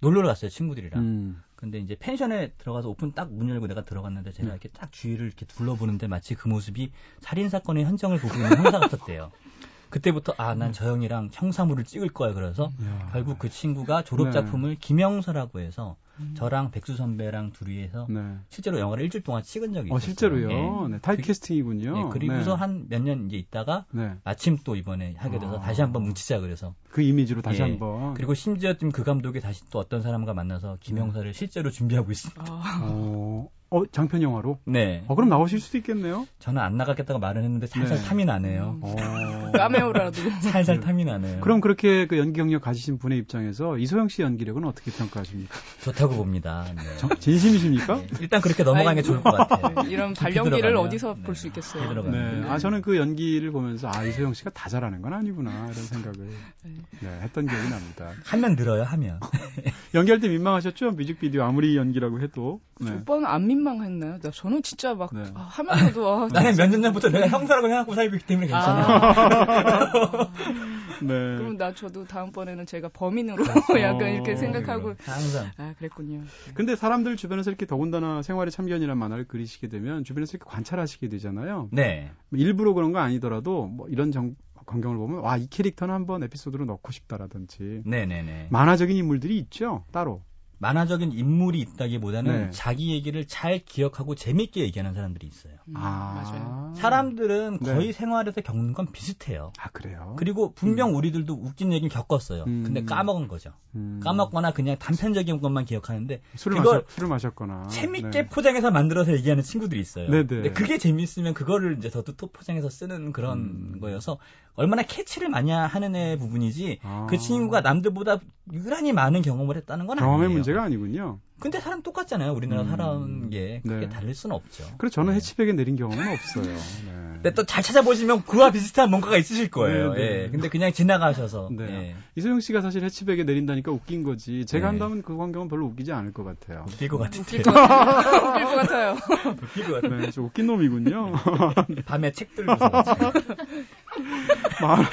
놀러 갔어요 친구들이랑. 음. 근데 이제 펜션에 들어가서 오픈 딱 문 열고 내가 들어갔는데 제가 네. 이렇게 딱 주위를 이렇게 둘러보는데 마치 그 모습이 살인 사건의 현장을 보고 있는 형사 같았대요. 그때부터 아 난 저 형이랑 형사물을 찍을 거야 그래서 이야. 결국 그 친구가 졸업 네. 작품을 김형사라고 해서 저랑 백수 선배랑 둘이 해서 네. 실제로 영화를 일주일 동안 찍은 적이 있어요. 어, 실제로요. 네. typecasting이군요. 네, 그리고서 네. 한몇 년 이제 있다가 네. 마침 또 이번에 하게 돼서 아. 다시 한번 뭉치자 그래서 그 이미지로 다시 예. 한번. 그리고 심지어 지금 그 감독이 다시 또 어떤 사람과 만나서 김형사를 실제로 준비하고 있습니다. 아, 어, 어, 장편 영화로? 네. 어, 그럼 나오실 수도 있겠네요. 저는 안 나가겠다고 말을 했는데 살살 네. 탐이 나네요. 어. 까메오라도 살살 탐이 나네요. 그럼 그렇게 그 연기 경력 가지신 분의 입장에서 이소영 씨 연기력은 어떻게 평가하십니까? 좋다고 봅니다. 네. 정- 진심이십니까? 네, 일단 그렇게 넘어가는 게 좋을 것 같아요. 이런 깊이 발연기를 어디서 네, 볼수 있겠어요. 네. 아, 저는 그 연기를 보면서, 아, 이소영 씨가 다 잘하는 건 아니구나, 이런 생각을, 네, 했던 기억이 납니다. 하면 늘어요, 하면. 연기할 때 민망하셨죠? 뮤직비디오 아무리 연기라고 해도. 네. 오빠는 안 민망 했나요? 나 저는 진짜 막 네. 아, 하면서도 아, 나는 몇 년 전부터 내가 형사라고 생각하고 살고 있기 때문에 괜찮아. 아. 네. 그럼 나 저도 다음번에는 제가 범인으로 그렇죠. 약간 이렇게 생각하고 항상. 아 그랬군요. 근데 사람들 주변에서 이렇게 더군다나 생활의 참견이라는 만화를 그리시게 되면 주변에서 이렇게 관찰하시게 되잖아요. 네. 뭐 일부러 그런 거 아니더라도 뭐 이런 정, 광경을 보면 와, 이 캐릭터는 한번 에피소드로 넣고 싶다라든지 네네네. 만화적인 인물들이 있죠, 따로. 만화적인 인물이 있다기보다는 네. 자기 얘기를 잘 기억하고 재밌게 얘기하는 사람들이 있어요. 음, 아. 맞아요. 사람들은 네. 거의 생활에서 겪는 건 비슷해요. 아, 그래요? 그리고 분명 우리들도 웃긴 얘기는 겪었어요. 음. 근데 까먹은 거죠. 음. 까먹거나 그냥 단편적인 것만 기억하는데 술을, 그걸 마셨, 술을 마셨거나. 재밌게 네. 포장해서 만들어서 얘기하는 친구들이 있어요. 네네. 근데 그게 재밌으면 그거를 이제 저도 또 포장해서 쓰는 그런 음. 거여서 얼마나 캐치를 많이 하는 애 부분이지 아. 그 친구가 남들보다 유난히 많은 경험을 했다는 건 경험의 아니에요. 문제가 아니군요. 근데 사람 똑같잖아요. 우리나라 음. 살아온 게 그게 네. 다를 수는 없죠. 그래서 저는 네. 해치백에 내린 경험은 없어요. 네. 근데 또 잘 찾아보시면 그와 비슷한 뭔가가 있으실 거예요. 네, 네. 예. 근데 그냥 지나가셔서. 네. 예. 이소영 씨가 사실 해치백에 내린다니까 웃긴 거지. 제가 네. 한다면 그 광경은 별로 웃기지 않을 것 같아요. 웃길 것 같은데. 웃길 것 같아요. 웃길 것 같아요. 웃길 것 같은데. 네, 좀 웃긴 놈이군요. 밤에 책 들고서. 만...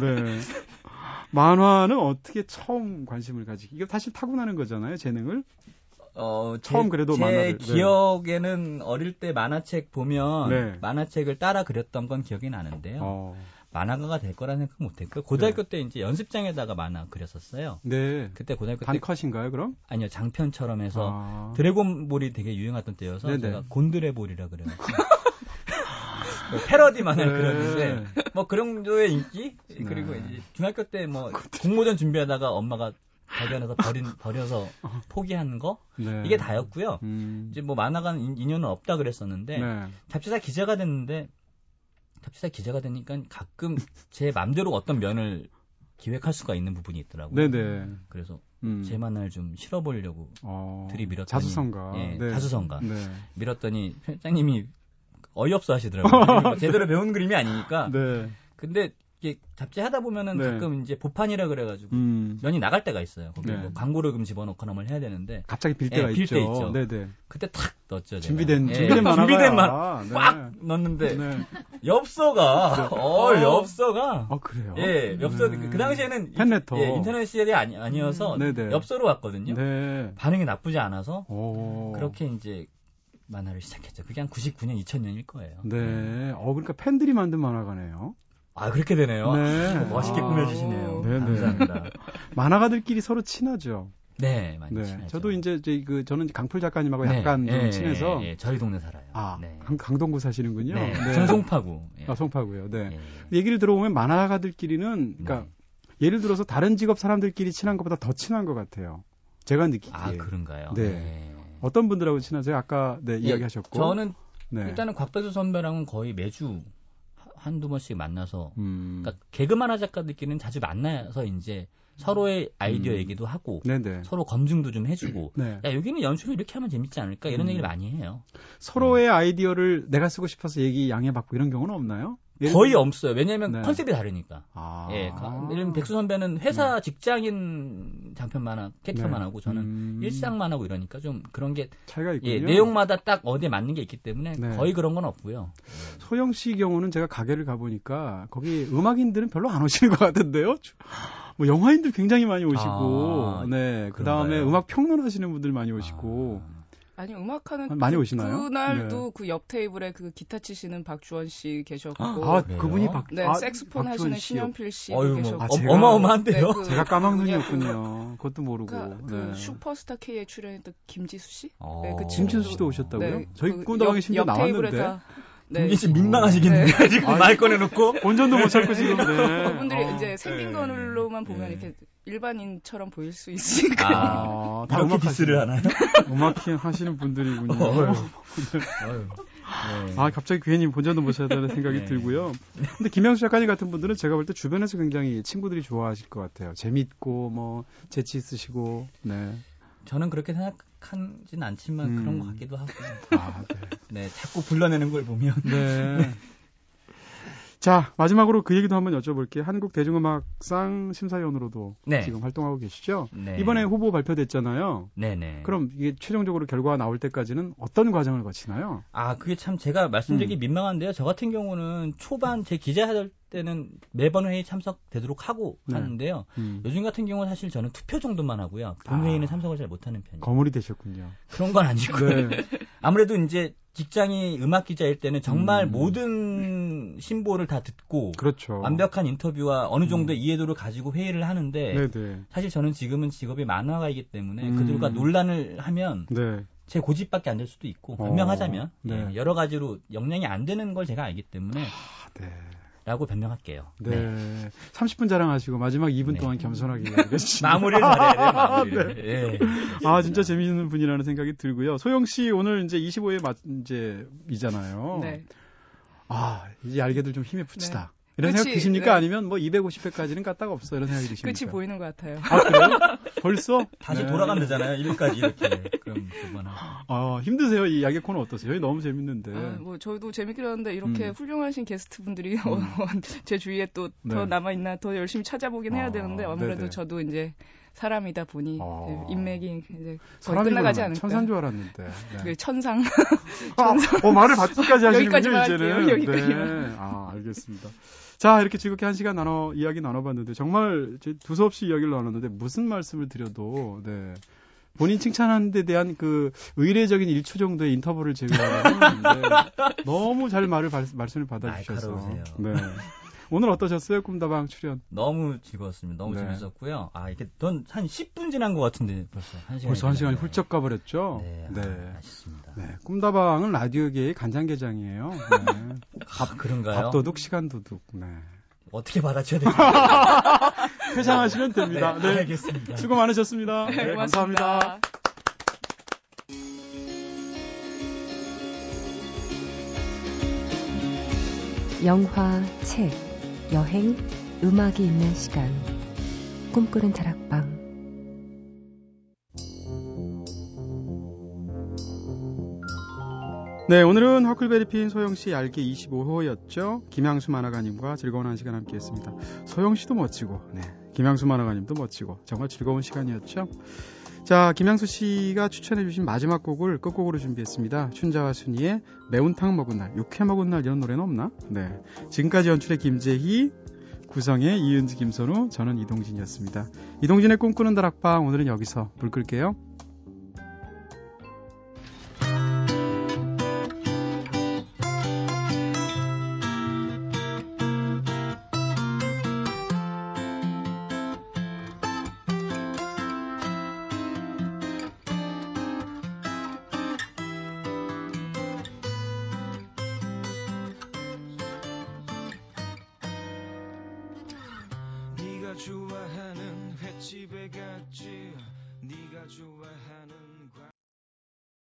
네. 만화는 어떻게 처음 관심을 가지기? 이게 사실 타고나는 거잖아요, 재능을. 어, 제- 처음 그래도 제 만화를, 네. 기억에는 어릴 때 만화책 보면 네. 만화책을 따라 그렸던 건 기억이 나는데요. 어. 만화가가 될 거라는 생각 못 했고 고등학교 때 이제 연습장에다가 만화 그렸었어요. 네. 그때 고등학교 때 단컷인가요, 그럼? 아니요 장편처럼 해서 아. 드래곤볼이 되게 유행하던 때여서 네네. 제가 곤드레볼이라 뭐 패러디 만화를 네. 그렸는데 뭐 그런 정도의 인기 그리고 네. 이제 중학교 때 뭐 공모전 준비하다가 엄마가 발견해서 버린 버려서 포기한 거 네. 이게 다였고요. 음. 이제 뭐 만화가 인- 인연은 없다 그랬었는데 네. 잡지사 기자가 됐는데 잡지사 기자가 되니까 가끔 제 맘대로 어떤 면을 기획할 수가 있는 부분이 있더라고요. 네네. 그래서 음. 제 만화를 좀 실어보려고 어. 들이밀었더니 자수성가. 예, 네. 자수성가. 네. 밀었더니 편장님이 어이없어 하시더라고요. 제대로 배운 그림이 아니니까. 네. 근데 이게 잡지 하다 보면은 네. 가끔 이제 보판이라 그래가지고 음. 면이 나갈 때가 있어요. 거기 네. 뭐 광고를 금 집어넣거나 뭘 해야 되는데 갑자기 빌 예, 때가 빌 있죠. 때 있죠. 네네. 그때 탁 넣었죠. 제가. 준비된 예, 준비된 만화가 준비된 만- 네. 꽉 넣었는데 네. 엽서가 어 엽서가 아 그래요? 예 엽서 네. 그 당시에는 이- 팬레터. 예, 인터넷 시절이 아니, 아니어서 음. 엽서로 왔거든요. 네. 반응이 나쁘지 않아서 오. 그렇게 이제 만화를 시작했죠. 그게 한 99년, 2000년일 거예요. 네. 어 그러니까 팬들이 만든 만화가네요. 아 그렇게 되네요. 네. 멋있게 아. 꾸며주시네요. 네네. 감사합니다. 만화가들끼리 서로 친하죠. 네, 많이 네. 친하죠. 저도 이제 저희 그 저는 강풀 작가님하고 네, 약간 좀 예, 친해서 예, 예, 저희 동네 살아요. 아 네. 강, 강동구 사시는군요. 네. 네. 송파구. 예. 아 송파구요. 네. 예. 얘기를 들어보면 만화가들끼리는 그러니까 네. 예를 들어서 다른 직업 사람들끼리 친한 것보다 더 친한 것 같아요. 제가 느끼기에. 아 그런가요? 네. 어떤 분들하고 친하세요? 아까 네, 예, 이야기하셨고. 저는 네. 일단은 곽배수 선배랑은 거의 매주 하- 한두 번씩 만나서 음. 그러니까 개그 만 화 작가들끼리는 자주 만나서 이제 서로의 아이디어 음. 얘기도 하고 네네. 서로 검증도 좀 해주고 네. 야 여기는 연출을 이렇게 하면 재밌지 않을까 이런 음. 얘기를 많이 해요. 서로의 아이디어를 내가 쓰고 싶어서 얘기 양해받고 이런 경우는 없나요? 거의 없어요. 왜냐하면 네. 컨셉이 다르니까. 아. 예, 가- 예를 들면 백수 선배는 회사 직장인 장편만 하고 캐릭터만 네. 하고 저는 음. 일상만 하고 이러니까 좀 그런 게 차이가 있군요. 예, 내용마다 딱 어디에 맞는 게 있기 때문에 네. 거의 그런 건 없고요. 소영 씨 경우는 제가 가게를 가보니까 거기 음악인들은 별로 안 오시는 것 같은데요. 뭐 영화인들 굉장히 많이 오시고, 아, 네. 그 다음에? 음악 평론하시는 분들 많이 오시고, 아, 아니 음악하는 많이 그- 오시나요? 그날도 그옆 테이블에 그 기타 치시는 박주원 씨 계셨고 아, 그래요? 그분이 박, 네 아, 색스폰 하시는. 신현필 씨 어휴, 뭐, 계셨고 아, 어, 제가- 어마어마한데요? 네, 그 제가 뭐냐, 그- 까막눈이었군요. 그것도 모르고. 그, 그 네. 슈퍼스타 K에 출연했던 김지수 씨? 어. 네, 그 김진수 씨도 오셨다고요? 네, 저희 그 꿈다방에 옆- 심지어 옆 테이블에 나왔는데. 다- 네. 김진 씨 민망하시겠네요. 지금 아니, 말 꺼내놓고. 본전도 못 찾고 지금, 네. 그분들이 어. 이제 생긴 네. 걸로만 보면 네. 이렇게 일반인처럼 보일 수 있으니까. 아, 다 음악 디스를 하나요? 음악 하시는 분들이군요. 어휴. 어휴. 네. 아, 갑자기 괜히 본전도 못 찾아다는 생각이 네. 들고요. 근데 김영수 작가님 같은 분들은 제가 볼 때 주변에서 굉장히 친구들이 좋아하실 것 같아요. 재밌고, 뭐, 재치 있으시고, 네. 저는 그렇게 생각 하진 않지만 음. 그런 것 같기도 하고. 아, 네. 네, 자꾸 불러내는 걸 보면. 네. 자, 마지막으로 그 얘기도 한번 여쭤볼게요. 한국 대중음악상 심사위원으로도 네. 지금 활동하고 계시죠? 네. 이번에 후보 발표됐잖아요. 네네. 그럼 이게 최종적으로 결과가 나올 때까지는 어떤 과정을 거치나요? 아, 그게 참 제가 말씀드리기 음. 민망한데요. 저 같은 경우는 초반 제 기자할 때는 매번 회의 참석되도록 하고 네. 하는데요. 음, 요즘 같은 경우는 사실 저는 투표 정도만 하고요. 본 아. 회의는 참석을 잘 못하는 편이에요. 거물이 되셨군요. 그런 건 아니고 네. 아무래도 이제 직장이 음악 기자일 때는 정말 음. 모든 신보를 다 듣고 그렇죠. 완벽한 인터뷰와 어느 정도의 이해도를 가지고 회의를 하는데 네네. 사실 저는 지금은 직업이 만화가이기 때문에 음. 그들과 논란을 하면 네. 제 고집밖에 안 될 수도 있고 어, 변명하자면 네. 예, 여러 가지로 역량이 안 되는 걸 제가 알기 때문에 아, 네. 라고 변명할게요. 네. 30분 자랑하시고 마지막 2분 네. 동안 겸손하게. 마무리를 잘해야 돼요. 마무리를. 예. 아, 진짜 재미있는 분이라는 생각이 들고요. 소영 씨 오늘 이제 25회 맞, 이제 이잖아요. 네. 아, 이제 알게들 좀 힘에 붙이다. 이런 생각 끝이, 드십니까? 네. 아니면 뭐 250회까지는 까딱 없어 이런 생각이 드십니까? 끝이 보이는 것 같아요. 아 그래요? 벌써? 다시 네. 돌아가면 되잖아요. 1위까지 이렇게. 그럼 하고. 아 힘드세요 이 야개 코너 어떠세요? 너무 재밌는데. 아, 뭐 저도 재밌게 들었는데 이렇게 음. 훌륭하신 게스트 분들이 제 주위에 또더 네. 남아 있나 더 열심히 찾아보긴 해야 아, 되는데 아무래도 네네. 저도 이제 사람이다 보니 아. 네, 인맥이 이제 거의 끝나가지 않을까. 천사인 줄 알았는데. 네. 그 천상 아, 어, 말을 받기까지 하시는군요, 여기까지만 이제는. 할게요, 여기까지만. 네. 아, 알겠습니다. 자, 이렇게 즐겁게 한 시간 나눠, 이야기 나눠봤는데, 정말 제 두서없이 이야기를 나눴는데, 무슨 말씀을 드려도, 네. 본인 칭찬하는 데 대한 그 의례적인 1초 정도의 인터벌을 제외하면 네, 너무 잘 말을 발- 말씀을 받아주셔서. 날카로우세요. 네. 오늘 어떠셨어요? 꿈다방 출연. 너무 즐거웠습니다. 너무 네. 재밌었고요. 아, 이게 넌한 10분 지난 것 같은데 벌써 한 시간. 벌써 한 시간이 훌쩍 가버렸죠? 네. 네. 아, 아쉽습니다. 네. 꿈다방은 라디오계의 간장게장이에요. 네. 밥 그런가요? 밥도둑, 시간도둑. 네. 어떻게 받아쳐야 될지. 회상하시면 됩니다. 네. 알겠습니다. 수고 많으셨습니다. 네, 네, 고맙습니다. 감사합니다. 영화, 책, 여행, 음악이 있는 시간. 꿈꾸는 다락방. 네, 오늘은 허클베리핀 소영씨 얄개 25호였죠. 김양수 만화가님과 즐거운 한 시간 함께 했습니다. 소영씨도 멋지고, 네. 김양수 만화가님도 멋지고, 정말 즐거운 시간이었죠. 자, 김양수 씨가 추천해주신 마지막 곡을 끝곡으로 준비했습니다. 춘자와 순이의 매운탕 먹은 날, 육회 먹은 날 이런 노래는 없나? 네. 지금까지 연출의 김재희, 구성의 이은지, 김선우, 저는 이동진이었습니다. 이동진의 꿈꾸는 다락방 오늘은 여기서 불 끌게요.